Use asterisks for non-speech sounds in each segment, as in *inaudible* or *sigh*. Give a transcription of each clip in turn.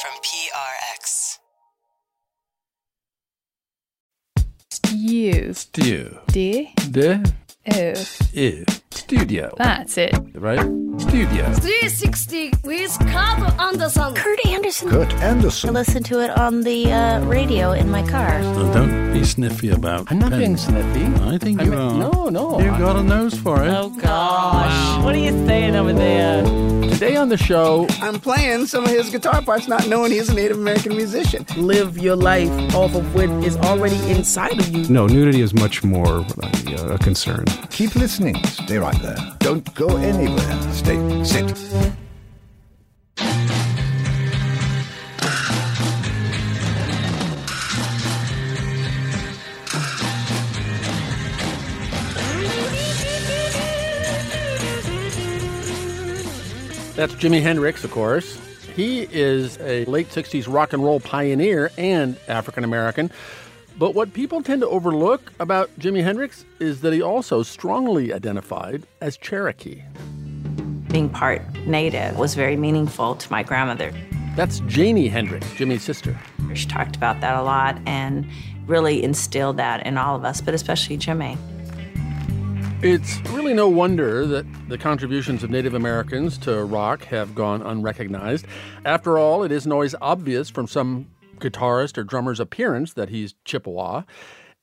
from PRX. Stew. Stew. D. D. O. U. Studio. That's it. Right? Studio. 360 with Kurt Andersen. Kurt Andersen. Kurt Andersen. I Andersen. listen to it on the uh, radio in my car. Now, don't be sniffy about I'm not being sniffy. I think I you mean, are. no, no. You've I- got a nose for it. Oh gosh, what are you saying over there? Today on the show, I'm playing some of his guitar parts, not knowing he's a Native American musician. live your life off of what is already inside of you. No, nudity is much more uh, a concern. Keep listening. Stay right Don't go anywhere. Stay. Sit. that's Jimi Hendrix, of course. He is a late 60s rock and roll pioneer and African American. But what people tend to overlook about Jimi Hendrix is that he also strongly identified as Cherokee. Being part native was very meaningful to my grandmother. That's Janie Hendrix, Jimi's sister. She talked about that a lot and really instilled that in all of us, but especially Jimi. It's really no wonder that the contributions of Native Americans to rock have gone unrecognized. After all, it isn't always obvious from some guitarist or drummer's appearance that he's Chippewa.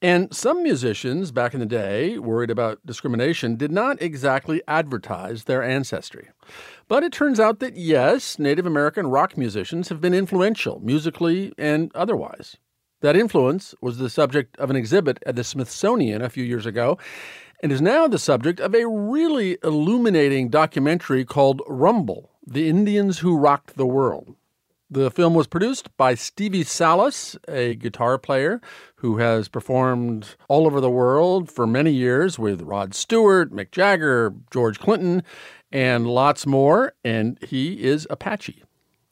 And some musicians back in the day, worried about discrimination, did not exactly advertise their ancestry. But it turns out that yes, Native American rock musicians have been influential, musically and otherwise. That influence was the subject of an exhibit at the Smithsonian a few years ago and is now the subject of a really illuminating documentary called Rumble The Indians Who Rocked the World. The film was produced by Stevie Salas, a guitar player who has performed all over the world for many years with Rod Stewart, Mick Jagger, George Clinton, and lots more. And he is Apache.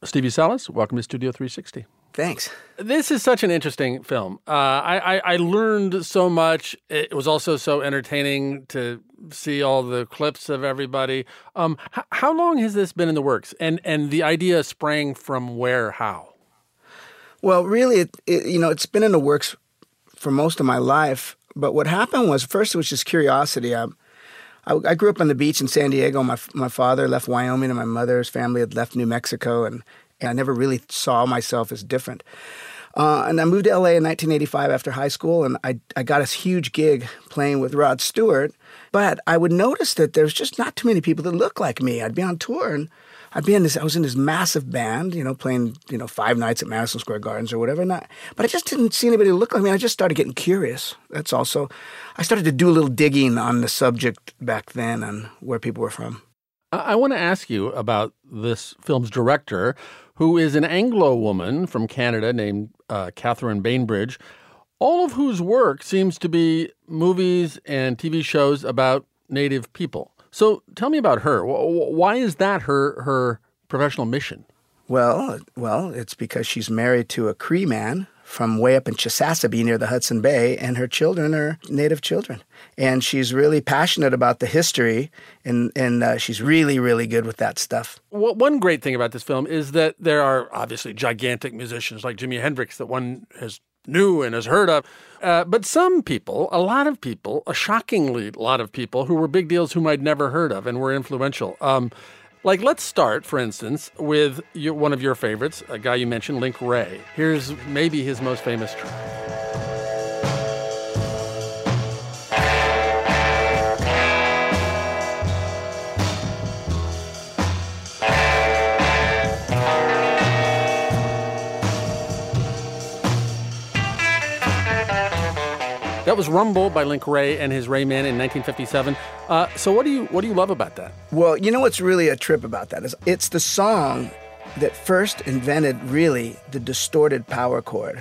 Stevie Salas, welcome to Studio 360. Thanks. This is such an interesting film. Uh, I, I, I learned so much. It was also so entertaining to see all the clips of everybody. Um, h- how long has this been in the works? And and the idea sprang from where? How? Well, really, it, it, you know, it's been in the works for most of my life. But what happened was, first, it was just curiosity. I, I, I grew up on the beach in San Diego. My my father left Wyoming, and my mother's family had left New Mexico, and, and I never really saw myself as different. Uh, and I moved to LA in 1985 after high school, and I, I got this huge gig playing with Rod Stewart. But I would notice that there's just not too many people that look like me. I'd be on tour, and I'd be in this. I was in this massive band, you know, playing you know five nights at Madison Square Gardens or whatever. I, but I just didn't see anybody look like me. I just started getting curious. That's also. I started to do a little digging on the subject back then and where people were from. I, want to ask you about this film's director, who is an Anglo woman from Canada named uh, Catherine Bainbridge, all of whose work seems to be movies and TV shows about Native people. So tell me about her. Wh- wh- Why is that her her professional mission? Well, well, it's because she's married to a Cree man from way up in Chisasibi near the Hudson Bay, and her children are Native children. And she's really passionate about the history, and and uh, she's really, really good with that stuff. Well, one great thing about this film is that there are obviously gigantic musicians like Jimi Hendrix that one has knew and has heard of. Uh, but some people, a lot of people, a shockingly lot of people who were big deals whom I'd never heard of and were influential. Um, like, let's start, for instance, with your, one of your favorites, a guy you mentioned, Link Wray. Here's maybe his most famous track. That was Rumble by Link Wray and his Ray Men in 1957. Uh, so what do you what do you love about that? Well, you know what's really a trip about that is it's the song that first invented really the distorted power chord.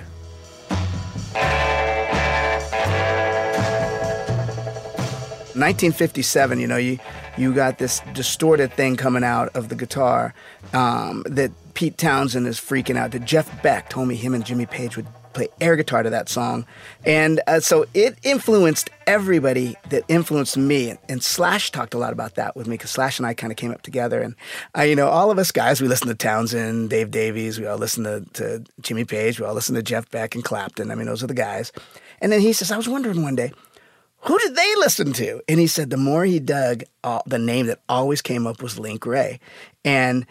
Nineteen fifty-seven. You know, you you got this distorted thing coming out of the guitar um, that Pete Townshend is freaking out. That Jeff Beck told me him and Jimmy Page would play air guitar to that song, and uh, so it influenced everybody that influenced me. And Slash talked a lot about that with me because Slash and I kind of came up together, and uh, you know, all of us guys, we listened to Townshend, Dave Davies, we all listened to, to Jimmy Page, we all listened to Jeff Beck and Clapton. I mean, those are the guys. And then he says, I was wondering one day who did they listen to? And he said the more he dug, uh, the name that always came up was Link Wray, and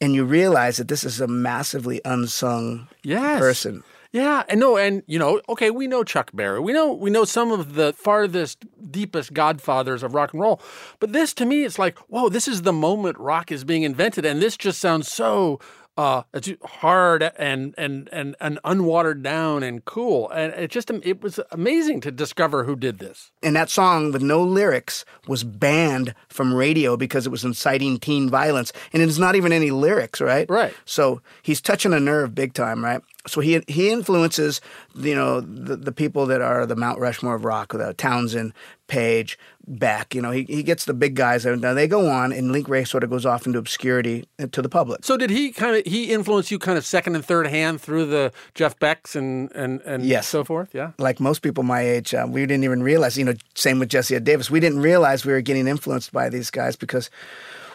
and you realize that this is a massively unsung Yes. person. Yeah, and no, and you know, okay, we know Chuck Berry. We know we know some of the farthest, deepest godfathers of rock and roll. But this to me it's like, whoa, this is the moment rock is being invented and this just sounds so uh, it's hard and and and and unwatered down and cool, and it just it was amazing to discover who did this. And that song with no lyrics was banned from radio because it was inciting teen violence, and it's not even any lyrics, right? Right. So he's touching a nerve big time, right? So he he influences you know the, the people that are the Mount Rushmore of rock, the Townshend, Page, Beck. You know he, he gets the big guys, and now they go on, and Link Wray sort of goes off into obscurity to the public. So did he kind of he influence you kind of second and third hand through the Jeff Becks and and and Yes. so forth? Yeah. like most people my age, uh, we didn't even realize, you know, same with Jesse Davis. We didn't realize we were getting influenced by these guys because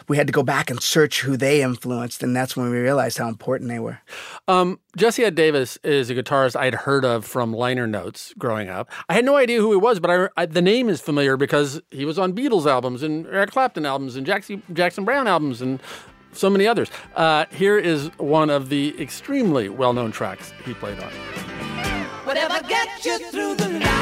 we had to go back and search who they influenced. And that's when we realized how important they were. Um, Jesse Ed Davis is a guitarist I'd heard of from liner notes growing up. I had no idea who he was, but I, I, the name is familiar because he was on Beatles albums and Eric Clapton albums and Jackson, Jackson Browne albums and so many others. Uh, here is one of the extremely well known tracks he played on. Whatever gets you through the night.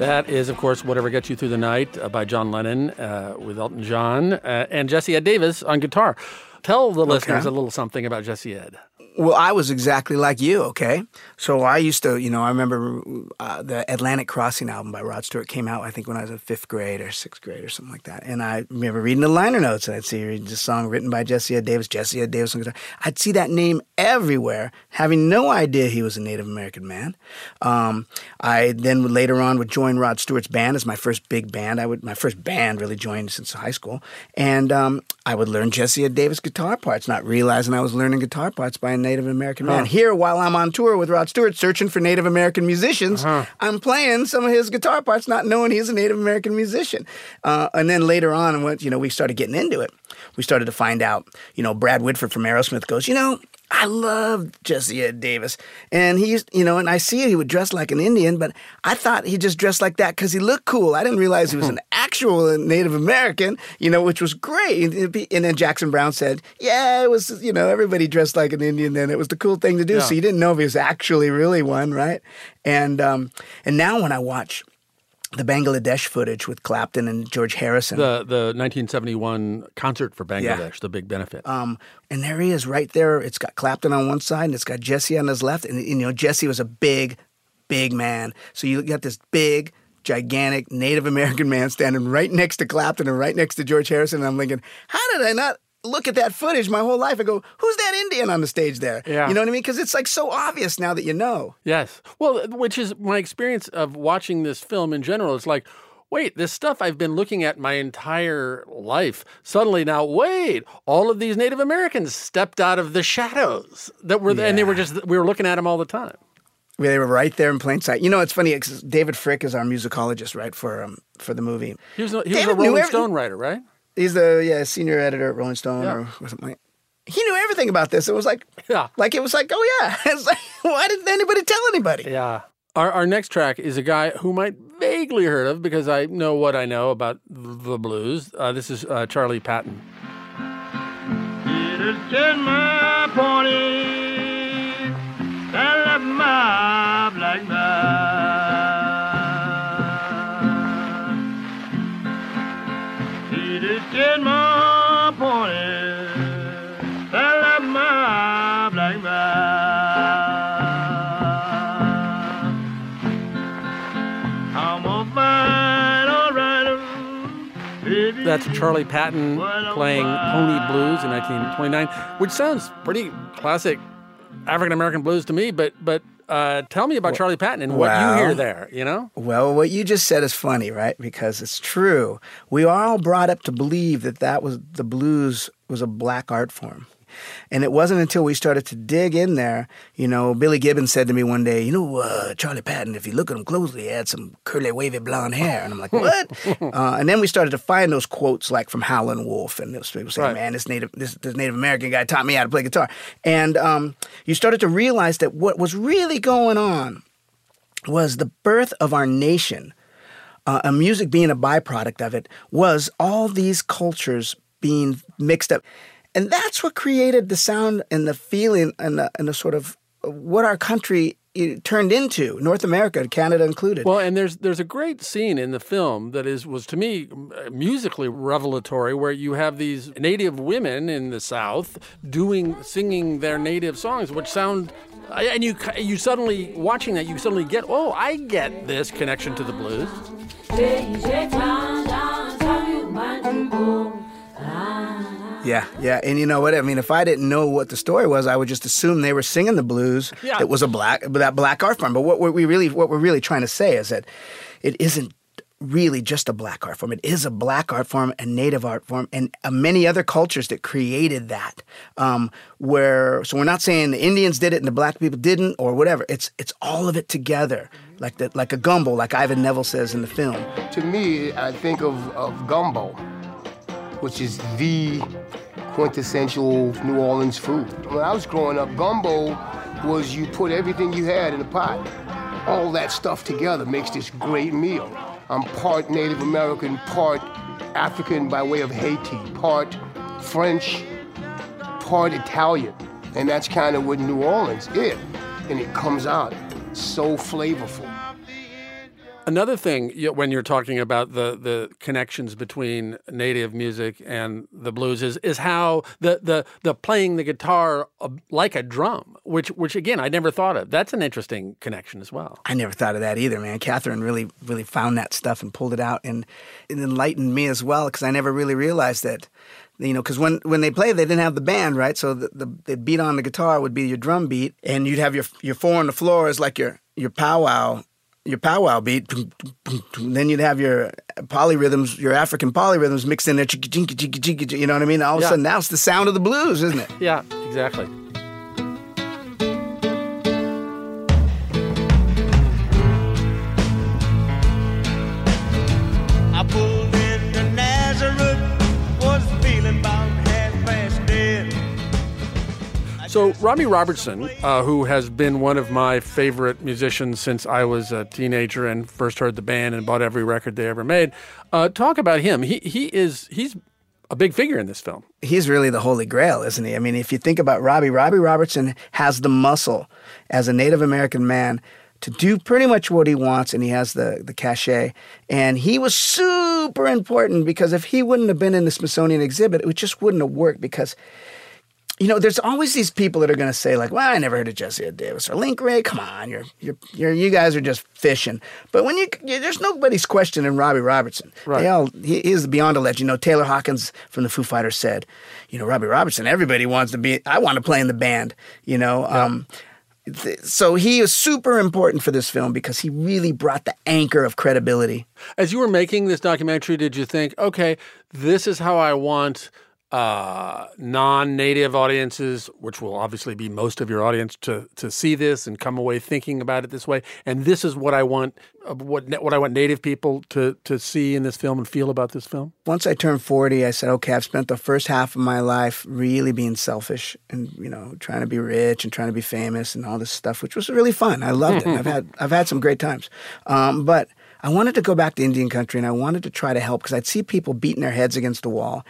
That is, of course, Whatever Gets You Through the Night uh, by John Lennon uh, with Elton John uh, and Jesse Ed Davis on guitar. Tell the listeners a little something about Jesse Ed. Well, I was exactly like you, okay? So I used to, you know, I remember uh, the Atlantic Crossing album by Rod Stewart came out, I think, when I was in fifth grade or sixth grade or something like that. And I remember reading the liner notes, and I'd see the song written by Jesse Ed Davis, Jesse Ed Davis on guitar. I'd see that name everywhere, having no idea he was a Native American man. Um, I then later on would join Rod Stewart's band as my first big band. I would my first band really joined since high school, and um, I would learn Jesse Ed Davis guitar parts, not realizing I was learning guitar parts by a Native American man. Here, while I'm on tour with Rod Stewart, searching for Native American musicians, I'm playing some of his guitar parts, not knowing he's a Native American musician. Uh, and then later on, when you know we started getting into it, we started to find out. You know, Brad Whitford from Aerosmith goes, you know. I loved Jesse Ed Davis. And he used, you know, and I see he would dress like an Indian, but I thought he just dressed like that because he looked cool. I didn't realize he was an *laughs* actual Native American, you know, which was great. And then Jackson Browne said, yeah, it was, you know, everybody dressed like an Indian then. It was the cool thing to do. Yeah. So you didn't know if he was actually really one, right? And, um, and now when I watch the Bangladesh footage with Clapton and George Harrison, The the 1971 concert for Bangladesh, the big benefit. um, and there he is right there. It's got Clapton on one side and it's got Jesse on his left. And, you know, Jesse was a big, big man. So you got this big, gigantic Native American man standing right next to Clapton and right next to George Harrison. And I'm thinking, how did I not look at that footage my whole life and go, who's that Indian on the stage there? Yeah. You know what I mean? Because it's like so obvious now that you know. Yes. Well, which is my experience of watching this film in general. It's like, wait, this stuff I've been looking at my entire life. Suddenly now, wait, all of these Native Americans stepped out of the shadows that were, and they were just, we were looking at them all the time. They were right there in plain sight. You know, it's funny. David Fricke is our musicologist, right, for um, for the movie. He was, a- he was a Rolling Stone writer, right? He's the yeah senior editor at Rolling Stone Yeah. or, or something like. He knew everything about this. It was like Yeah. like it was like oh yeah. *laughs* It's like why didn't anybody tell anybody? Yeah. Our, our next track is a guy who might vaguely heard of because I know what I know about the blues. Uh, this is uh, Charlie Patton. my pony and left my black man. That's Charlie Patton playing Pony Blues in 1929, which sounds pretty classic African American blues to me, but but uh, tell me about Charlie Patton and what you hear there. You know, Well, what you just said is funny, right? Because it's true. We are all brought up to believe that that was the blues was a black art form. And it wasn't until we started to dig in there, you know, Billy Gibbons said to me one day, you know, uh, Charlie Patton, if you look at him closely, he had some curly, wavy blonde hair. And I'm like, *laughs* what? uh, and then we started to find those quotes like from Howlin' Wolf. And those people saying, Right. man, this Native, this, this Native American guy taught me how to play guitar. And um, you started to realize that what was really going on was the birth of our nation, uh, and music being a byproduct of it, was all these cultures being mixed up. And that's what created the sound and the feeling and the, and the sort of what our country turned into, North America, Canada included. Well, and there's there's a great scene in the film that is was to me uh, musically revelatory, where you have these native women in the South doing singing their native songs, which sound. And you you suddenly watching that you suddenly get oh I get this connection to the blues. Yeah, yeah, and you know what? I mean, if I didn't know what the story was, I would just assume they were singing the blues. Yeah. It was a black, that black art form. But what we really, what we're really trying to say is that it isn't really just a black art form. It is a black art form, a native art form, and uh, many other cultures that created that. Um, where so we're not saying the Indians did it and the black people didn't, or whatever. It's it's all of it together, like the, like a gumbo, like Ivan Neville says in the film. To me, I think of, of gumbo, which is the quintessential New Orleans food. When I was growing up, gumbo was you put everything you had in a pot. All that stuff together makes this great meal. I'm part Native American, part African by way of Haiti, part French, part Italian. And that's kind of what New Orleans is. And it comes out so flavorful. Another thing when you're talking about the, the connections between native music and the blues is is how the the, the playing the guitar uh, like a drum, which which again I never thought of. That's an interesting connection as well. I never thought of that either, man. Catherine really, really found that stuff and pulled it out, and it enlightened me as well because I never really realized that. You know, because when, when they played, they didn't have the band, right? So the, the, the beat on the guitar would be your drum beat, and you'd have your your four on the floor is like your your powwow your powwow beat. Then you'd have your polyrhythms, your African polyrhythms mixed in there. You know what I mean? All of Yeah. a sudden, now it's the sound of the blues, isn't it? Yeah, exactly. So Robbie Robertson, uh, who has been one of my favorite musicians since I was a teenager and first heard the band and bought every record they ever made, uh, talk about him. He he is he's a big figure in this film. he's really the holy grail, isn't he? I mean, if you think about Robbie, Robbie Robertson has the muscle as a Native American man to do pretty much what he wants, and he has the the cachet. And he was super important because if he wouldn't have been in the Smithsonian exhibit, it just wouldn't have worked because. You know, there's always these people that are going to say, like, "Well, I never heard of Jesse Ed Davis or Link Wray. Come on, you're, you're, you're, you guys are just fishing." But when you, you there's nobody's questioning Robbie Robertson. Right. They all he, is beyond a legend. You know, Taylor Hawkins from the Foo Fighters said, "You know, Robbie Robertson. Everybody wants to be. I want to play in the band." You know. Um, th- so he is super important for this film because he really brought the anchor of credibility. As you were making this documentary, did you think, okay, this is how I want uh, non-native audiences, which will obviously be most of your audience, to to see this and come away thinking about it this way, and this is what I want, uh, what what I want native people to to see in this film and feel about this film. Once I turned 40, I said, okay, I've spent the first half of my life really being selfish and, you know, trying to be rich and trying to be famous and all this stuff, which was really fun. I loved it. I've had I've had some great times. Um, but I wanted to go back to Indian country and I wanted to try to help because I'd see people beating their heads against the wall.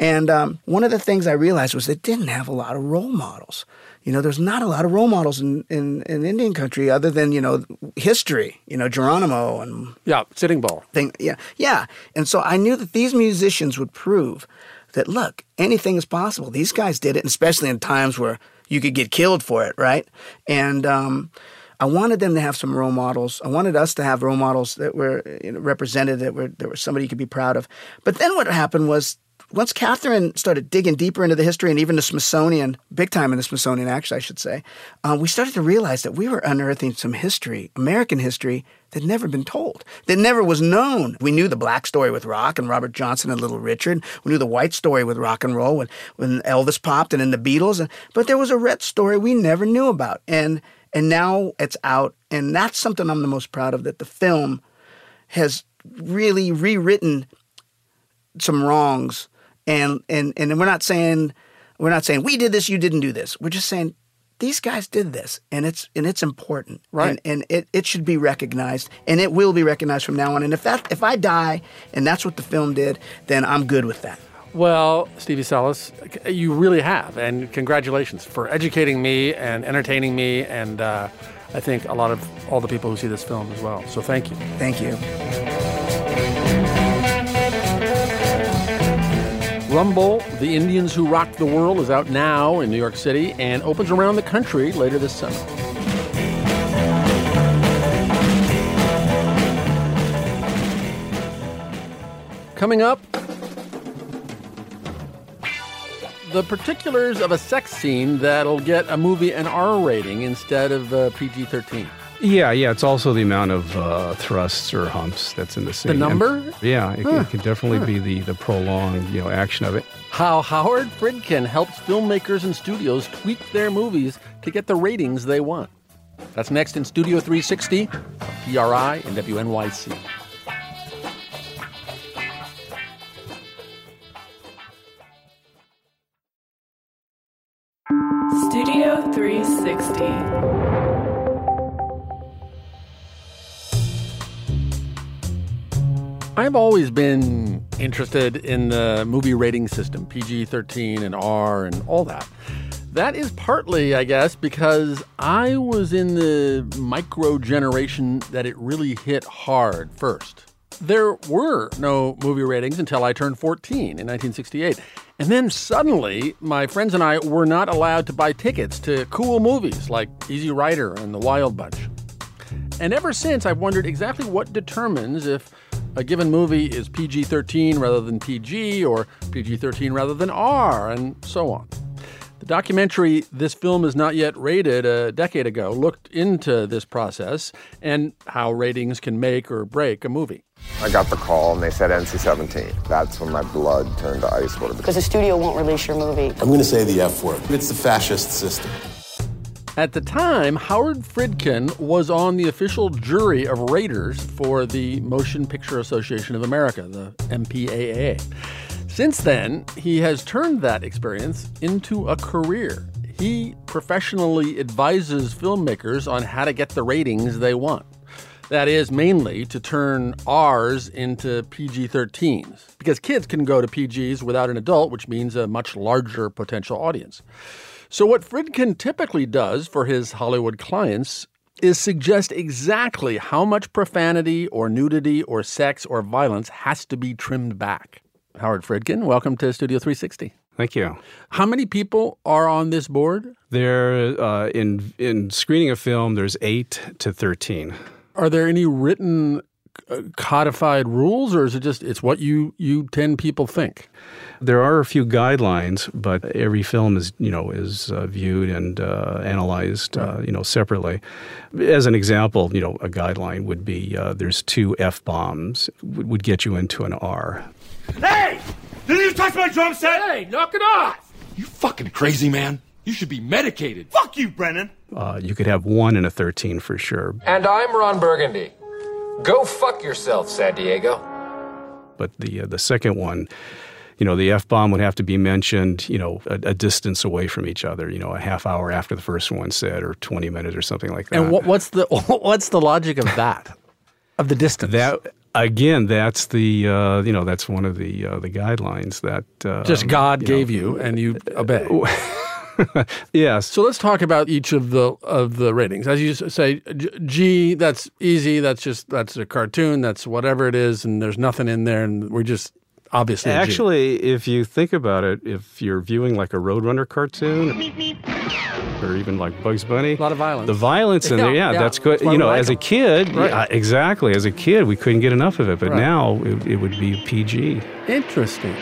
And um, one of the things I realized was they didn't have a lot of role models. You know, there's not a lot of role models in, in, in Indian country other than, you know, history, you know, Geronimo and Yeah, Sitting Bull. thing. Yeah, yeah. And so I knew that these musicians would prove that look, anything is possible. These guys did it, especially in times where you could get killed for it, right? And um, I wanted them to have some role models. I wanted us to have role models that were you know, represented, that were that were somebody you could be proud of. But then what happened was once Catherine started digging deeper into the history and even the Smithsonian, big time in the Smithsonian, actually, I should say, uh, we started to realize that we were unearthing some history, American history, that never been told, that never was known. We knew the black story with rock and Robert Johnson and Little Richard. We knew the white story with rock and roll when, when Elvis popped and then the Beatles. And, but there was a red story we never knew about. And, and now it's out. And that's something I'm the most proud of that the film has really rewritten some wrongs and and and we're not saying we're not saying we did this you didn't do this we're just saying these guys did this and it's and it's important Right. and, and it, it should be recognized and it will be recognized from now on and if that if i die and that's what the film did then i'm good with that Well, Stevie Salas, you really have, and congratulations for educating me and entertaining me, and uh, I think a lot of all the people who see this film as well. So thank you. thank you Rumble, The Indians Who Rocked the World, is out now in New York City and opens around the country later this summer. Coming up, the particulars of a sex scene that'll get a movie an R rating instead of uh, PG 13. Yeah, yeah. It's also the amount of uh, thrusts or humps that's in the scene. The number? And- yeah, it, Huh. it can definitely Huh. be the, the prolonged, you know, action of it. How Howard Fridkin helps filmmakers and studios tweak their movies to get the ratings they want. That's next in Studio 360, PRI and WNYC. 360. I've always been interested in the movie rating system, PG 13 and R and all that. That is partly, I guess, because I was in the micro generation that it really hit hard first. There were no movie ratings until I turned 14 in 1968. And then suddenly, my friends and I were not allowed to buy tickets to cool movies like Easy Rider and The Wild Bunch. And ever since, I've wondered exactly what determines if a given movie is PG 13 rather than PG or PG 13 rather than R, and so on. The documentary This Film Is Not Yet Rated a decade ago looked into this process and how ratings can make or break a movie. I got the call and they said NC 17. That's when my blood turned to ice water. Because the studio won't release your movie. I'm going to say the F word. It's the fascist system. At the time, Howard Fridkin was on the official jury of raters for the Motion Picture Association of America, the MPAA. Since then, he has turned that experience into a career. He professionally advises filmmakers on how to get the ratings they want. That is mainly to turn R's into PG 13s, because kids can go to PGs without an adult, which means a much larger potential audience. So, what Fridkin typically does for his Hollywood clients is suggest exactly how much profanity or nudity or sex or violence has to be trimmed back. Howard Fridkin, welcome to Studio 360. Thank you. How many people are on this board? There, uh, in in screening a film, there's eight to thirteen. Are there any written uh, codified rules or is it just it's what you you 10 people think? There are a few guidelines, but every film is, you know, is uh, viewed and uh, analyzed, uh, you know, separately. As an example, you know, a guideline would be uh, there's two f bombs would, would get you into an R. Hey! Did you touch my drum set? Hey, knock it off! You fucking crazy, man. You should be medicated. Fuck you, Brennan. Uh, you could have one and a thirteen for sure, And I'm Ron Burgundy. Go fuck yourself, San Diego. but the uh, the second one. You know, the f bomb would have to be mentioned. You know, a, a distance away from each other. You know, a half hour after the first one said, or twenty minutes, or something like that. And what, what's the *laughs* what's the logic of that? Of the distance? That again, that's the uh, you know that's one of the uh, the guidelines that uh, Just God you know, gave you and you obey. *laughs* yes. So let's talk about each of the of the ratings. As you say, G- G, that's easy. That's just that's a cartoon. That's whatever it is, and there's nothing in there, and we're just obviously a G. Actually, if you think about it, if you're viewing like a Roadrunner cartoon, or even like Bugs Bunny, a lot of violence. The violence in Yeah, there, yeah, yeah. that's good. That's You know, like as a kid, Right. yeah, exactly. As a kid, we couldn't get enough of it, but Right. now it, it would be PG. Interesting.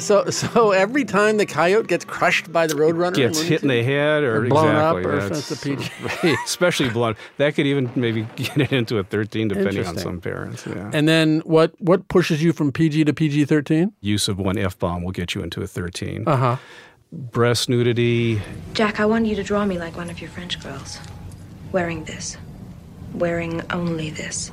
So so every time the coyote gets crushed by the roadrunner, Gets hit in the head or, Or blown exactly. up, or if that's- it's a PG. especially blown. That could even maybe *laughs* get it into a 13, depending on some parents. Yeah. And then what what pushes you from PG to PG thirteen? Use of one f bomb will get you into a 13. Uh huh. Breast nudity. Jack, I want you to draw me like one of your French girls. Wearing this. Wearing only this.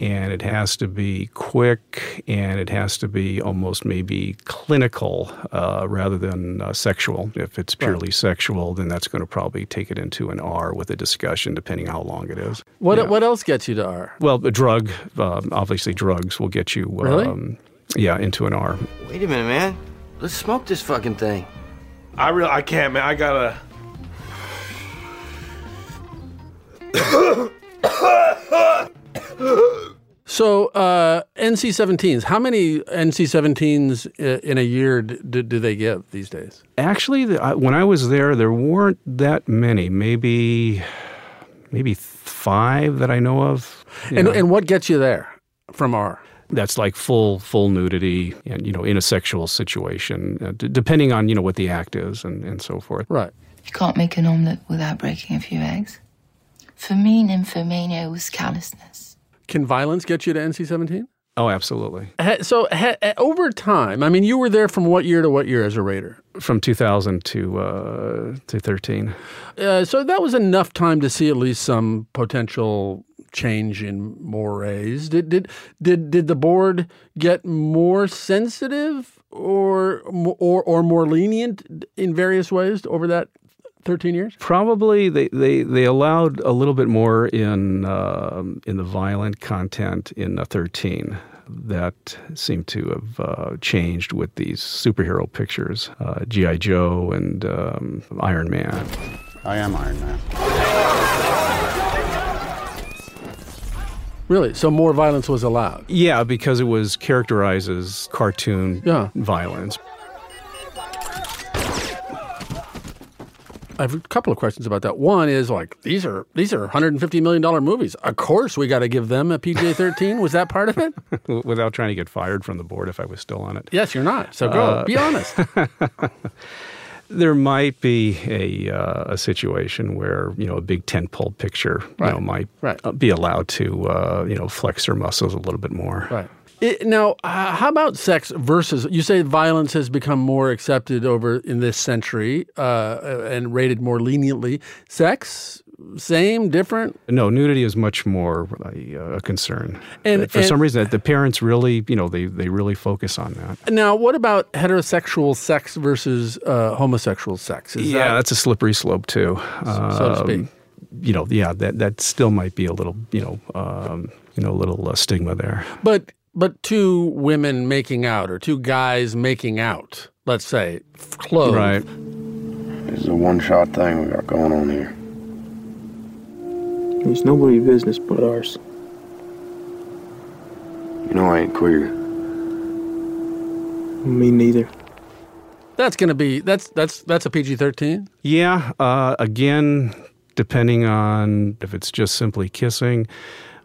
And it has to be quick and it has to be almost maybe clinical uh, rather than uh, sexual. If it's purely sexual, then that's going to probably take it into an R with a discussion, depending how long it is. What Yeah. what else gets you to R? Well, the drug, um, obviously, drugs will get you, Really? um, yeah, into an R. Wait a minute, man. Let's smoke this fucking thing. I really, I can't, man. I gotta. So uh, NC-17s, how many NC-17s in a year do, do they give these days? Actually, the, I, when I was there, there weren't that many. Maybe, maybe five that I know of. And, Yeah. and what gets you there from R? that's like full full nudity and you know in a sexual situation uh, d- depending on you know what the act is and, and so forth right You can't make an omelette without breaking a few eggs. For me, nymphomania was callousness. Can violence get you to NC-17? oh absolutely So ha- over time, I mean, you were there from what year to what year as a rater? from 2000 to uh, to 13 Uh, so that was enough time to see at least some potential change in mores. Did did did did the board get more sensitive or or or more lenient in various ways over that thirteen years? probably they, they, they allowed a little bit more in um, in the violent content in uh, 13 that seemed to have uh, changed with these superhero pictures uh, gi joe and um, iron man I am Iron Man. Really? So more violence was allowed? Yeah, because it was characterized as cartoon Yeah. violence. I have a couple of questions about that. One is like these are these are 150 million dollar movies. Of course, we got to give them a PG 13. was that part of it? *laughs* Without trying to get fired from the board if I was still on it. Yes, you're not. So go. Uh, Be honest. *laughs* There might be a uh, a situation where you know a big tentpole picture you know might Right. be allowed to uh, you know flex their muscles a little bit more. Right. It, now, uh, how about sex versus? You say violence has become more accepted over in this century uh, and rated more leniently. Sex, same, different. No, nudity is much more a, a concern. And- Uh, for and- some reason, the parents really, you know, they, they really focus on that. Now, what about heterosexual sex versus uh, homosexual sex? Is yeah, that, that's a slippery slope too. so to speak. Um, You know, yeah, that that still might be a little, you know, um, you know, a little uh, stigma there. but but two women making out or two guys making out, let's say, clothed. Right. This is a one-shot thing we got going on here. It's nobody's business but ours. You know I ain't queer. Me neither. That's going to be that's that's that's a PG thirteen. Yeah. Uh, again, depending on if it's just simply kissing,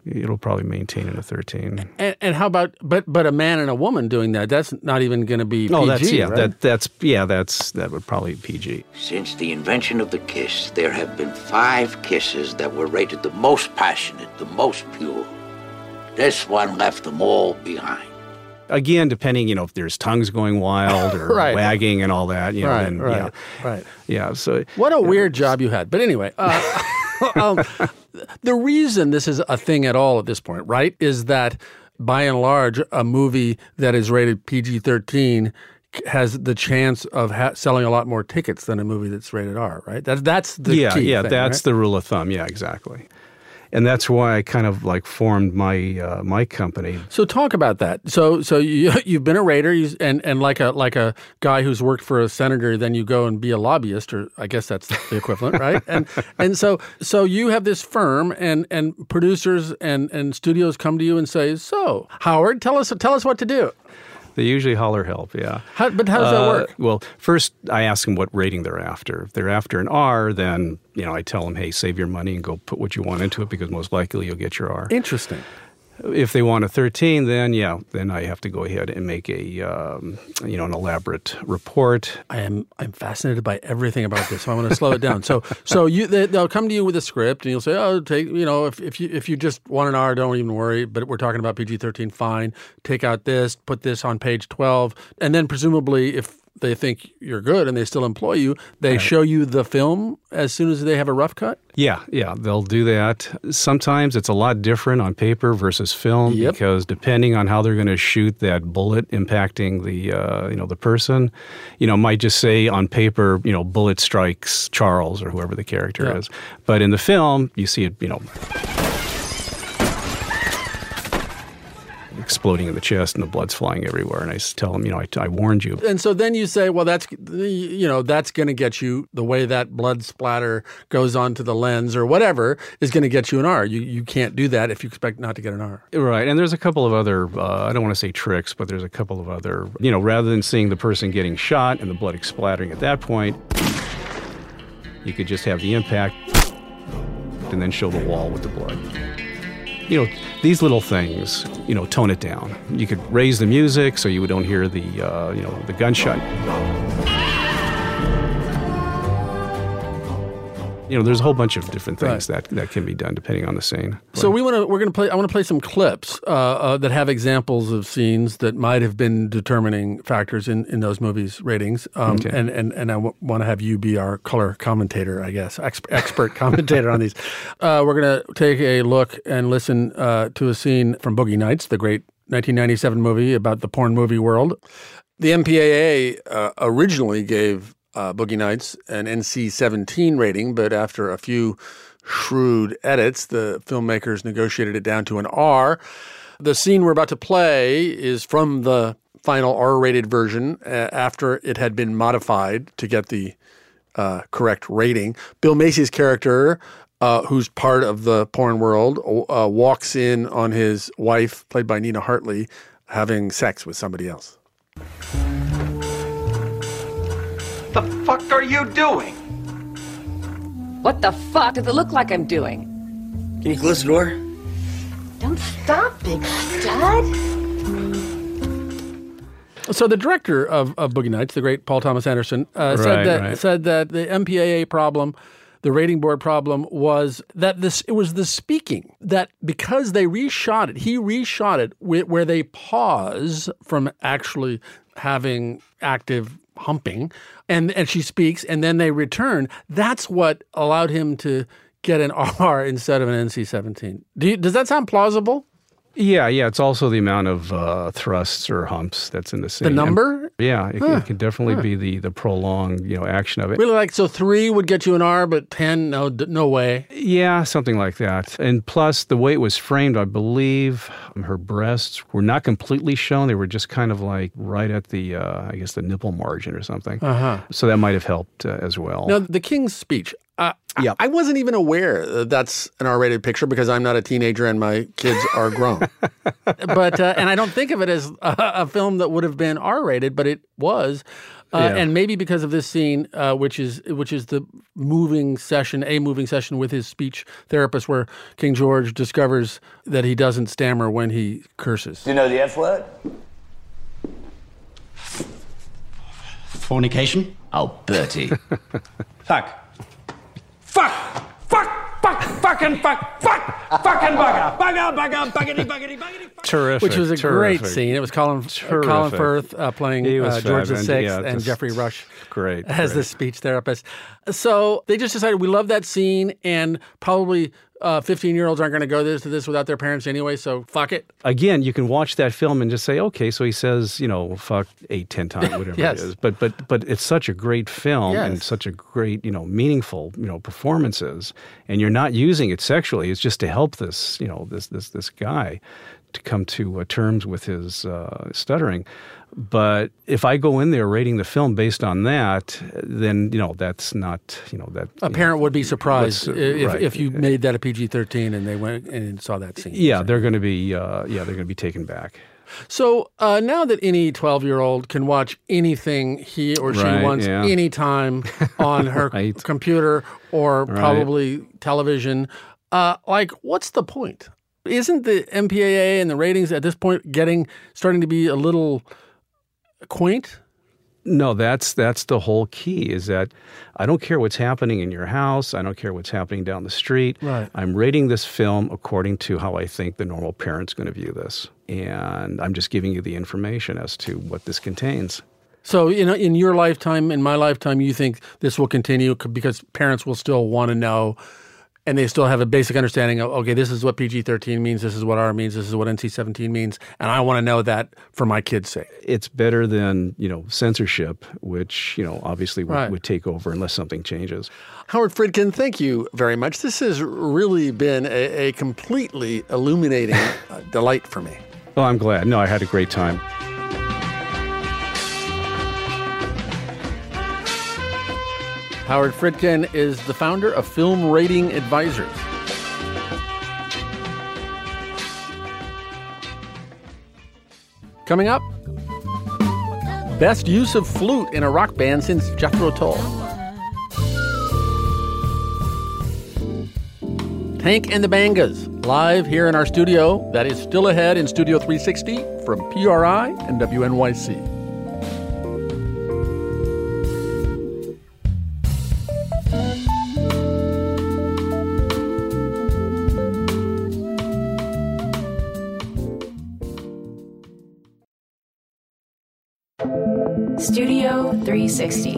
it'll probably maintain in a thirteen. And, and how about but but a man and a woman doing that? That's not even going to be PG. Oh, that's yeah. right? That that's yeah. That's that would probably be PG. Since the invention of the kiss, there have been five kisses that were rated the most passionate, the most pure. This one left them all behind. Again, depending, you know, if there's tongues going wild or *laughs* Right. wagging and all that, you know, right, then right, yeah, right. yeah. So What a weird job you had. But anyway, uh, *laughs* um, the reason this is a thing at all at this point, right, is that by and large, a movie that is rated PG 13 has the chance of ha- selling a lot more tickets than a movie that's rated R, right? That's, that's the yeah, key yeah. thing, that's right? the rule of thumb. Yeah, exactly. And that's why I kind of like formed my uh, my company. So talk about that. So so *laughs* you you've been a rater, and and like a like a guy who's worked for a senator, then you go and be a lobbyist, or I guess that's the equivalent, *laughs* right? And and so so you have this firm, and and producers and and studios come to you and say, so Howard, tell us tell us what to do. They usually holler help. Yeah. How, but how does that Uh, work? Well, first I ask them what rating they're after. If they're after an R, then you know I tell them, hey, save your money and go put what you want into it because most likely you'll get your R. Interesting. If they want a 13, then yeah, then I have to go ahead and make a um, you know an elaborate report. I am I'm fascinated by everything about this, so I want to slow it down. So so you they, they'll come to you with a script, and you'll say, oh, take you know if if you if you just want an hour, don't even worry. But we're talking about PG thirteen, fine. Take out this, put this on page twelve, and then presumably if they think you're good and they still employ you, they Right. show you the film as soon as they have a rough cut. Yeah, yeah, they'll do that. Sometimes it's a lot different on paper versus film because depending on how they're going to shoot that bullet impacting the uh, you know the person, you know, might just say on paper, you know, bullet strikes Charles or whoever the character Yeah. is. But in the film, you see it, you know, exploding in the chest and the blood's flying everywhere. And I tell them, you know, I, I warned you. And so then you say, well, that's you know that's going to get you the way that blood splatter goes onto the lens or whatever is going to get you an R. You you can't do that if you expect not to get an R. Right, and there's a couple of other, uh, I don't want to say tricks, but there's a couple of other, you know, rather than seeing the person getting shot and the blood splattering at that point, you could just have the impact and then show the wall with the blood. You know, these little things, you know, tone it down. You could raise the music so you don't hear the, uh, you know, the gunshot. You know, there's a whole bunch of different things that, that can be done depending on the scene. So we want to we're going to play. I want to play some clips uh, uh, that have examples of scenes that might have been determining factors in, in those movies' ratings. Um, Okay. And and and I w- want to have you be our color commentator, I guess, ex- expert *laughs* commentator on these. Uh, we're going to take a look and listen uh, to a scene from Boogie Nights, the great 1997 movie about the porn movie world. The MPAA uh, originally gave uh, Boogie Nights an NC 17 rating, but after a few shrewd edits, the filmmakers negotiated it down to an R. The scene we're about to play is from the final R rated version uh, after it had been modified to get the uh, correct rating. Bill Macy's character, uh, who's part of the porn world, uh, walks in on his wife, played by Nina Hartley, having sex with somebody else. What the fuck are you doing? What the fuck does it look like I'm doing? Can you close the door? Don't stop, big stud. So the director of, of Boogie Nights, the great Paul Thomas Anderson, uh, said that right. said that the MPAA problem, the rating board problem, was that this it was the speaking that because they reshot it, he reshot it where, where they pause from actually having active humping, and and she speaks, and then they return. That's what allowed him to get an R *laughs* instead of an NC seventeen. Do you, does that sound plausible? Yeah, yeah. It's also the amount of uh, thrusts or humps that's in the scene. The number? yeah, it, Huh. it can definitely Huh. be the the prolonged, you know, action of it. Really like so three would get you an R, but ten no d- no way. Yeah, something like that. And plus, the way it was framed, I believe her breasts were not completely shown. They were just kind of like right at the, uh, I guess, the nipple margin or something. Uh-huh. So that might have helped uh, as well. Now, the King's speech. Uh, I, I wasn't even aware that that's an R-rated picture because I'm not a teenager and my kids are grown. *laughs* but uh, and I don't think of it as a, a film that would have been R-rated, but it was. Uh, Yeah. And maybe because of this scene, uh, which is which is the moving session, a moving session with his speech therapist, where King George discovers that he doesn't stammer when he curses. Do you know the F word? Fornication? Oh, Bertie. *laughs* Fuck. Fuck! Fuck! Fuck! Fucking fuck! Fuck! Fucking bugger! Bugger! Bugger! Buggity! Buggity! Buggity! Terrific. Which was a great scene. It was Colin, Colin Firth uh, playing uh, George fab, and, VI yeah, and just Geoffrey Rush Great. as the speech therapist. So they just decided we love that scene, and probably uh, 15 year olds aren't going to go this to this without their parents anyway. So fuck it. Again, you can watch that film and just say, okay, so he says, you know, fuck eight, ten times, *laughs* whatever Yes. it is. But but but it's such a great film and such a great, you know, meaningful, you know, performances. And you're not using it sexually. It's just to help this, you know, this this this guy to come to uh, terms with his uh, stuttering. But if I go in there rating the film based on that, then you know that's not you know that A parent would be surprised what's- if, right. if you made that a PG 13 and they went and saw that scene. yeah they're going to be uh, yeah they're going to be taken back. So uh, now that any 12 year old can watch anything he or she Right, wants yeah. anytime *laughs* on her computer or Right. probably television, uh, like, what's the point? Isn't the MPAA and the ratings at this point getting starting to be a little quaint? No, that's that's the whole key is that I don't care what's happening in your house, I don't care what's happening down the street. Right. I'm rating this film according to how I think the normal parent's going to view this. And I'm just giving you the information as to what this contains. So, you know, in your lifetime, in my lifetime, you think this will continue because parents will still want to know and they still have a basic understanding of, okay, this is what PG 13 means, this is what R means, this is what NC 17 means. And I want to know that for my kids' sake. It's better than, you know, censorship, which, you know, obviously would, Right. would take over unless something changes. Howard Fridkin, thank you very much. This has really been a, a completely illuminating uh, delight for me. Oh, I'm glad. No, I had a great time. Howard Fridkin is the founder of Film Rating Advisors. Coming up, best use of flute in a rock band since Jethro Tull. Tank and the Bangas, live here in our studio. That is still ahead in Studio 360 from PRI and WNYC. 360.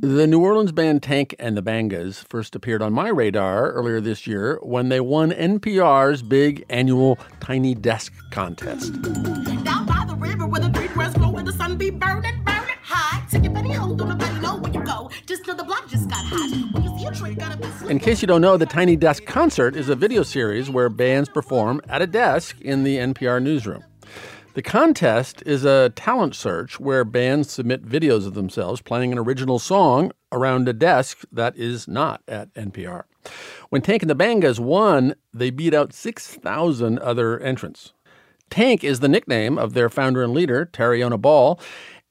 The New Orleans band Tank and the Bangas first appeared on my radar earlier this year when they won NPR's big annual Tiny Desk contest. Down by the river where the green grass grow and the sun be burning, burning hot. Take your penny home, don't nobody know where you go. Just know the block just got hot. When you see a tree, gotta be slick. In case you don't know, the Tiny Desk Concert is a video series where bands perform at a desk in the NPR newsroom. The contest is a talent search where bands submit videos of themselves playing an original song around a desk that is not at NPR. When Tank and the Bangas won, they beat out 6,000 other entrants. Tank is the nickname of their founder and leader, Tarriona Ball.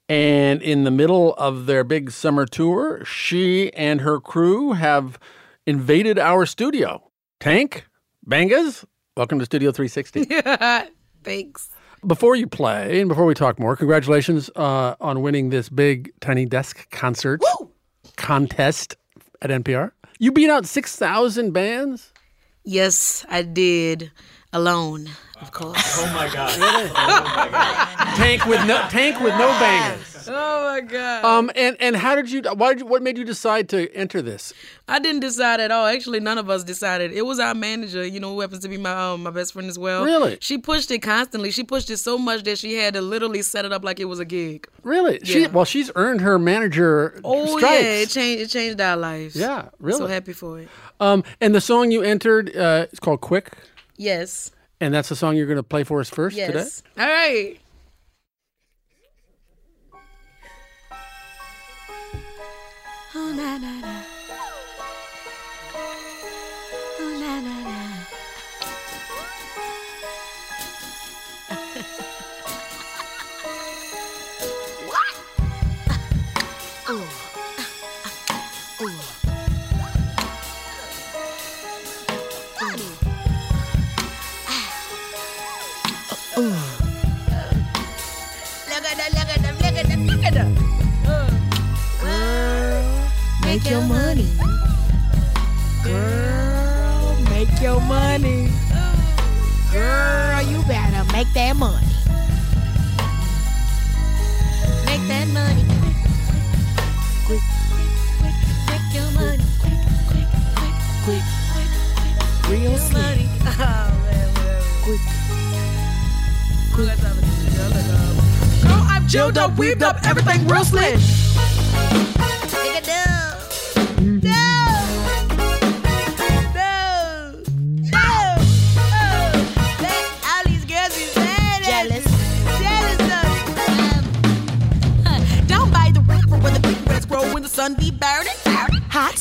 And in the middle of their big summer tour, she and her crew have invaded our studio. Tank, Bangas, welcome to Studio 360. *laughs* Thanks. Before you play and before we talk more, congratulations uh, on winning this big Tiny Desk concert contest at NPR. You beat out 6,000 bands? Yes, I did. Alone, of course. *laughs* *laughs* Oh my god. Tank with no tank with no bangers. Oh my god. Um and and how did you why did you, what made you decide to enter this? I didn't decide at all. Actually, none of us decided. It was our manager, you know, who happens to be my um, my best friend as well. Really? She pushed it constantly. She pushed it so much that she had to literally set it up like it was a gig. Really? She Yeah. well she's earned her manager Oh stripes. yeah, it changed. It changed our lives. Yeah, really. So happy for it. Um and the song you entered uh is called Quick Yes. And that's the song you're going to play for us first today? Yes. All right. Oh na na na. Make your money. Girl, make your money. Girl, you better make that money. Make that money. Quick, quick, quick, make your money. Quick, quick, quick, quick, quick, quick, real money. Oh man, quick. Girl, I'm chilled up, weaved up, everything real slick.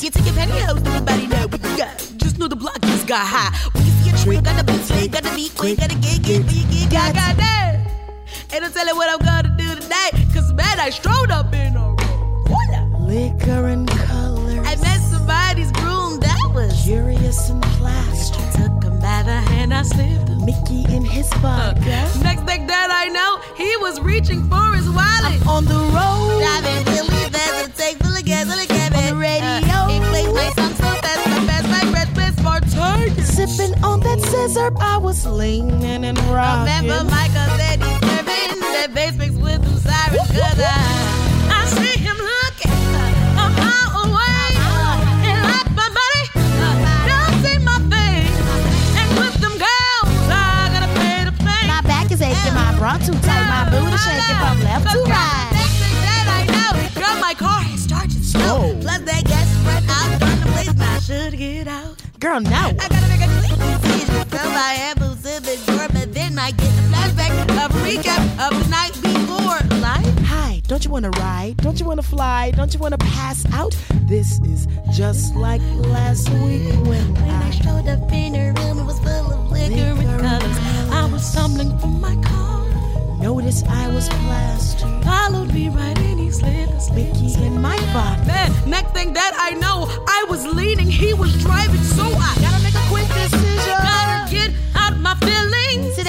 You take your pantyhose, nobody know what you got. Just know the block just got high. When you see a tree, gotta be slick, gotta be quick, gotta get, get, get, get, got, got that. Ain't no telling what I'm gonna do tonight. Cause man, I strode up in a room. Liquor and colors. I met somebody's groom, that was missing plaster. Took him by the hand, I slipped a Mickey in his pocket. Next thing that I know, he was reaching for his wallet. I'm on the road. Driving Sipping on that scissor, I was leaning and rocking. Remember Michael said he's serving that bass mix with them sirens, cause I, I see him looking a mile away. And like my buddy, don't see my face. And with them girls, I gotta pay to play. My back is aching, my bra too tight, my booty shaking from left to right. Next thing that I know, girl, my car has started slow. Plus that gas is run out, from the place, I should get out. Girl, no. I gotta make a quick decision. So I have a civic door, but then I get the flashback of a recap of the night before. Life? Hi, don't you wanna ride? Don't you wanna fly? Don't you wanna pass out? This is just like last week when When I I showed up in her room, it was full of liquor and colors. I was stumbling from my car. noticed I was plastered. Followed me right in, slid in my pocket. Man, next thing that I know, I was leaning, he was driving, so I Gotta make a quick decision. gotta get out my feelings. See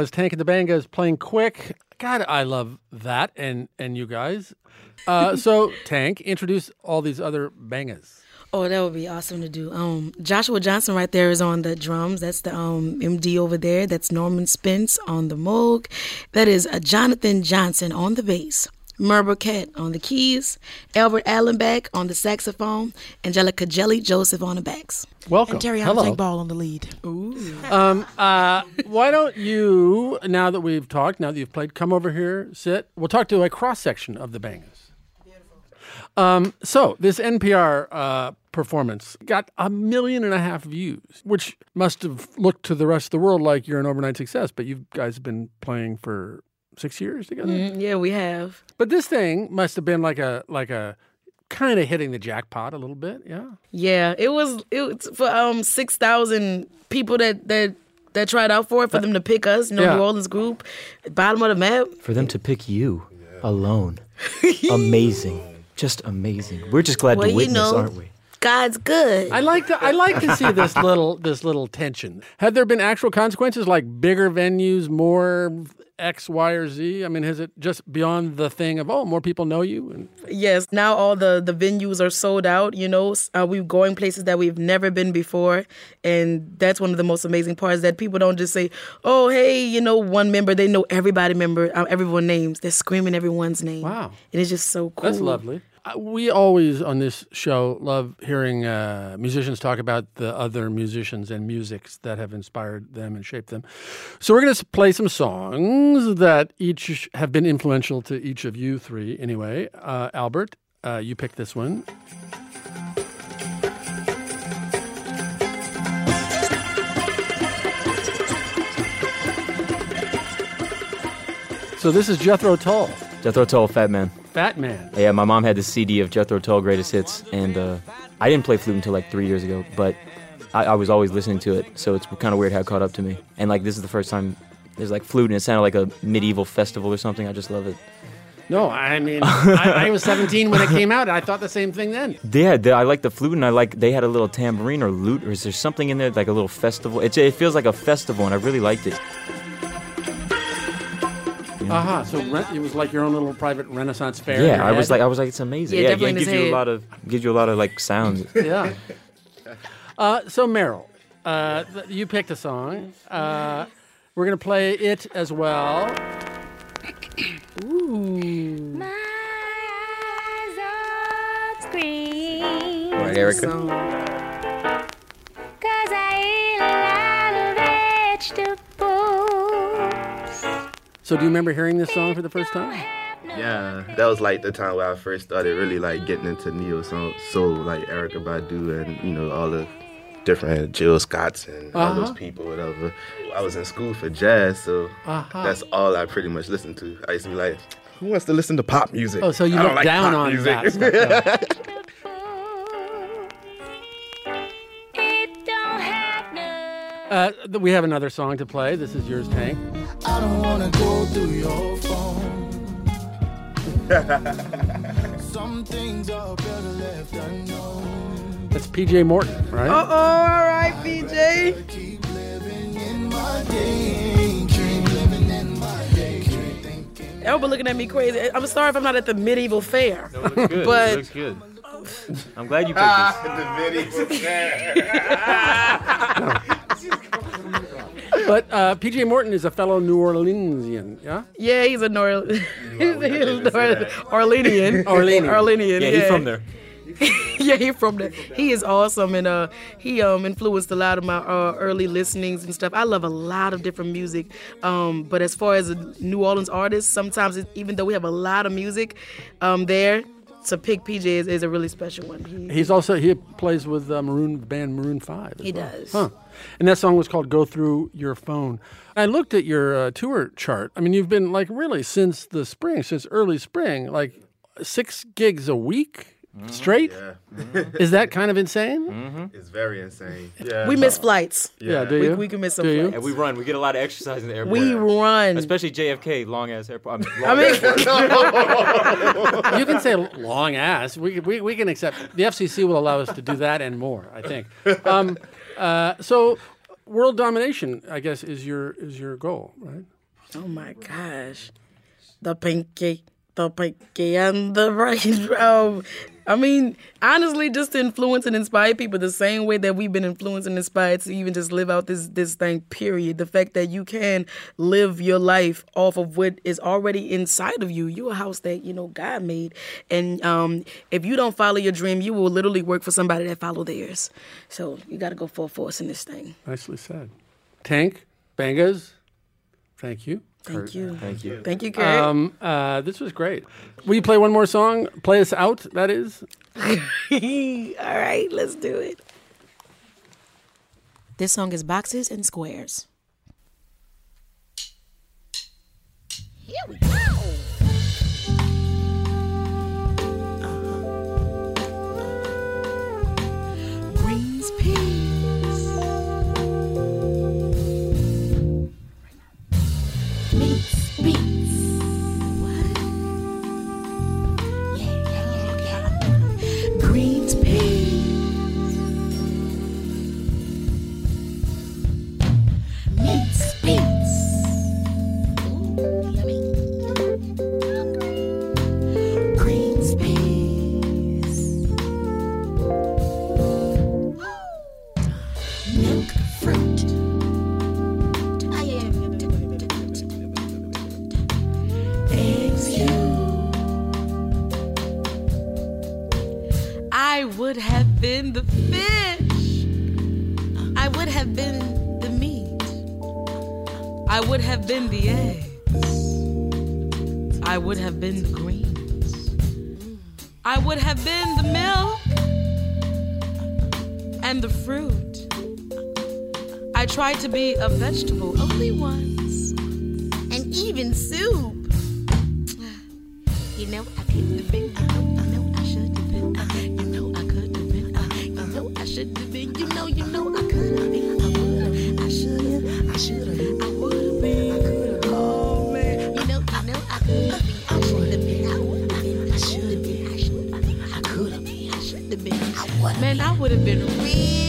was Tank and the Bangas playing quick. God, I love that and and you guys. Uh, *laughs* so Tank, introduce all these other bangas. Oh, that would be awesome to do. Um, Joshua Johnson right there is on the drums. That's the um, MD over there. That's Norman Spence on the Moog. That is uh, Jonathan Johnson on the bass. Merv Burkett on the keys. Albert Allenback on the saxophone. Angelika Jelly Joseph on the backs. Welcome. And Terry Hello. Ball on the lead. Ooh. Um, uh, why don't you, now that we've talked, now that you've played, come over here, sit. We'll talk to a cross section of the Bangas. Um, so this NPR uh, performance got a million and a half views, which must have looked to the rest of the world like you're an overnight success. But you guys have been playing for six years together. Mm, yeah, we have. But this thing must have been like a like a kind of hitting the jackpot a little bit. Yeah. Yeah, it was it was for um six thousand people that that that tried out for it for them to pick us, you know, Yeah. New Orleans group, bottom of the map. For them to pick you alone. *laughs* amazing. Just amazing. We're just glad Well, to you witness, know, aren't we? God's good. I like to I like to see this *laughs* little this little tension. Had there been actual consequences like bigger venues, more X, Y, or Z? I mean, has it just beyond the thing of oh, more people know you? And Yes, now all the the venues are sold out. You know, uh, we're going places that we've never been before, and that's one of the most amazing parts. That people don't just say, "Oh, hey, you know, one member." They know everybody member, uh, everyone names. They're screaming everyone's name. Wow, it is just so cool. That's lovely. We always on this show love hearing uh, musicians talk about the other musicians and musics that have inspired them and shaped them. So we're going to play some songs that each have been influential to each of you three. Anyway, uh, Albert, uh, you picked this one. So this is Jethro Tull, Jethro Tull, Fat Man. Fat Man. Yeah, my mom had the CD of Jethro Tull Greatest Hits, and uh, I didn't play flute until like three years ago, but I, I was always listening to it, so it's kind of weird how it caught up to me. And like this is the first time there's like flute, and it sounded like a medieval festival or something. I just love it. No, I mean, I, I was 17 when it came out. and I thought the same thing then. Yeah, the, I like the flute, and I like they had a little tambourine or lute, or is there something in there like a little festival? It, it feels like a festival, and I really liked it. Aha, so re- it was like your own little private Renaissance fair. Yeah, I was like, I was like, it's amazing. Yeah, Yeah, definitely it gives you a lot of gives you a lot of like sounds. *laughs* yeah. Uh, so Merell, uh, th- you picked a song. Uh, we're gonna play it as well. *coughs* Ooh. All right, Erykah. Cause I eat a lot of vegetables. So do you remember hearing this song for the first time? Yeah, that was like the time where I first started really like getting into neo soul, soul like Erykah Badu and you know all the different Jill Scotts and all those Uh-huh. people, whatever. I was in school for jazz, so Uh-huh. that's all I pretty much listened to. I used to be like, who wants to listen to pop music? Oh, so you look like down on music. that stuff, yeah. *laughs* Uh, we have another song to play. This is yours, Tank. I don't wanna go through your phone. *laughs* Some things are better left unknown. That's PJ Morton, right? Uh oh, all right, PJ. Keep living in my daydream, living in my. Elba looking at me crazy. I'm sorry if I'm not at the medieval fair. No, it looks good. but it looks good. I'm glad you picked *laughs* *laughs* But uh, PJ Morton is a fellow New Orleansian, yeah? yeah, he's a Nor- *laughs* he's a Nor- Orleanian. *laughs* Orleanian. Orleanian. Yeah, he's from there. *laughs* yeah, he from there. He is awesome, and uh, he um influenced a lot of my uh, early listenings and stuff. I love a lot of different music, um, but as far as a New Orleans artist, sometimes it, even though we have a lot of music, um, there to pick PJ is, is a really special one. He, He's also he plays with uh, Maroon band Maroon Five. He well. does. Huh. And that song was called "Go Through Your Phone." I looked at your uh, tour chart. I mean, you've been like really since the spring, since early spring, like six gigs a week straight. Yeah, Is that kind of insane? It's very insane. Yeah. we miss flights. Yeah, do we, you? we can miss some Do flights. And we run. We get a lot of exercise in the airport. We run. Especially JFK, long ass airport. I mean, I long mean, *laughs* you can say long ass. We, we, we can accept. The FCC will allow us to do that and more. I think. Um, uh, so, world domination, I guess, is your is your goal, right? Oh my gosh. The pinky, and the *laughs* right. Um, I mean, honestly, just to influence and inspire people the same way that we've been influenced and inspired to even just live out this this thing, period. The fact that you can live your life off of what is already inside of you. You're a house that, you know, God made. And um, if you don't follow your dream, you will literally work for somebody that follow theirs. So you gotta go full force in this thing. Nicely said. Tank, Bangas, thank you. Thank Kurt. you. Thank you. Thank you, Kurt. Um, uh, this was great. Will you play one more song? Play us out, that is. *laughs* All right, let's do it. This song is Boxes and Squares. Here we go. I would have been the fish. I would have been the meat. I would have been the eggs. I would have been the greens. I would have been the milk and the fruit. I tried to be a vegetable only once, and even soup. You know, I could have been. You know, you know, I could have been. I would have. I should have. I should have. I would have been. I could have. Oh man. You know, you know, I could have been. I should have been. I would have been. I should have been. I should have been. I could have been. I should have been. I would. Man, I would have been real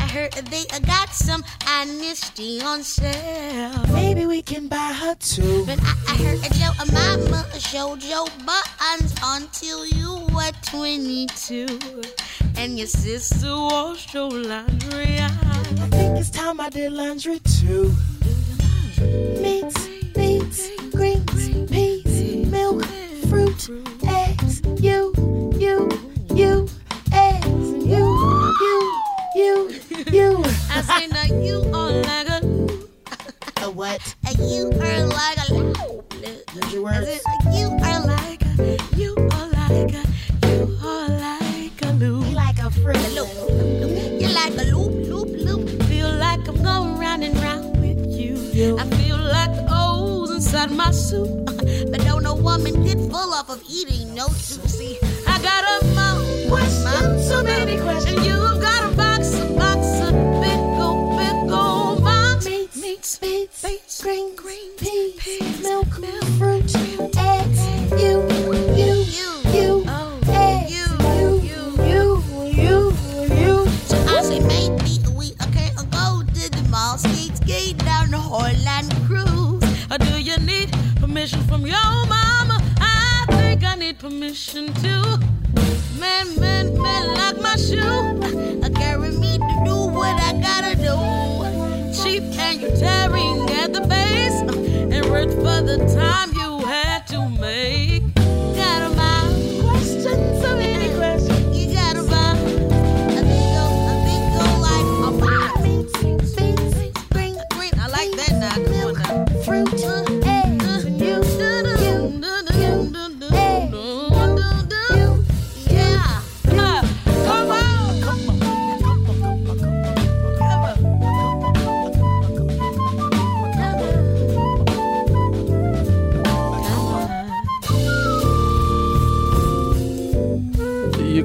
I, heard they got some honesty on sale. Maybe we can buy her too. But I, I heard your uh, mama showed your buttons until you were 22. And your sister washed your laundry. I think it's time I did laundry too. Meats, beets, greens, peas, milk, fruit, eggs, you, you, you, you. *laughs* I say now you are like a A what? and you are like a Use your I words. said, you are like a you are like a you are like a loop. You like a fruit. A loop, loop, loop. You like a loop, loop, loop. Feel like I'm going round and round with you. You. I feel like the O's inside my soup. *laughs* but don't no woman get full off of eating no soup. See, I got a mouth, Questions, so many questions. and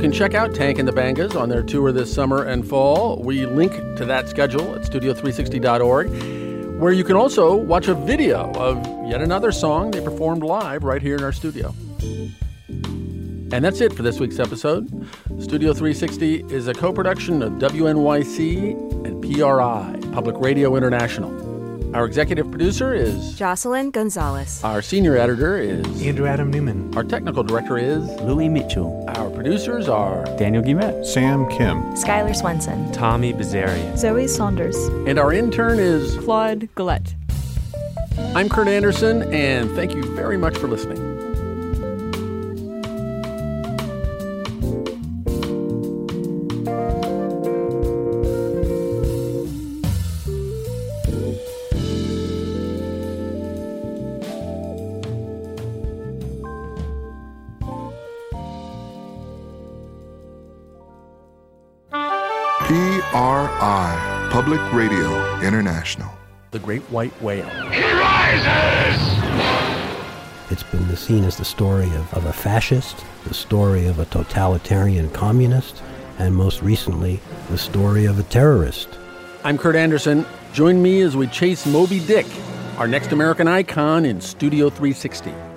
can check out Tank and the Bangas on their tour this summer and fall. We link to that schedule at studio360.org, where you can also watch a video of yet another song they performed live right here in our studio. And that's it for this week's episode. Studio 360 is a co production of WNYC and PRI, Public Radio International. Our executive producer is Jocelyn Gonzalez. Our senior editor is Andrew Adam Newman. Our technical director is Louis Mitchell. Our producers are Daniel Guimet. Sam Kim. Skylar Swenson. Tommy Bazarian. Zoe Saunders. and our intern is Claude Gillette. I'm Kurt Andersen, and thank you very much for listening. International. The Great White Whale. It's been the seen as the story of, of a fascist, the story of a totalitarian communist, and most recently, the story of a terrorist. I'm Kurt Andersen. Join me as we chase Moby Dick, our next American icon in Studio 360.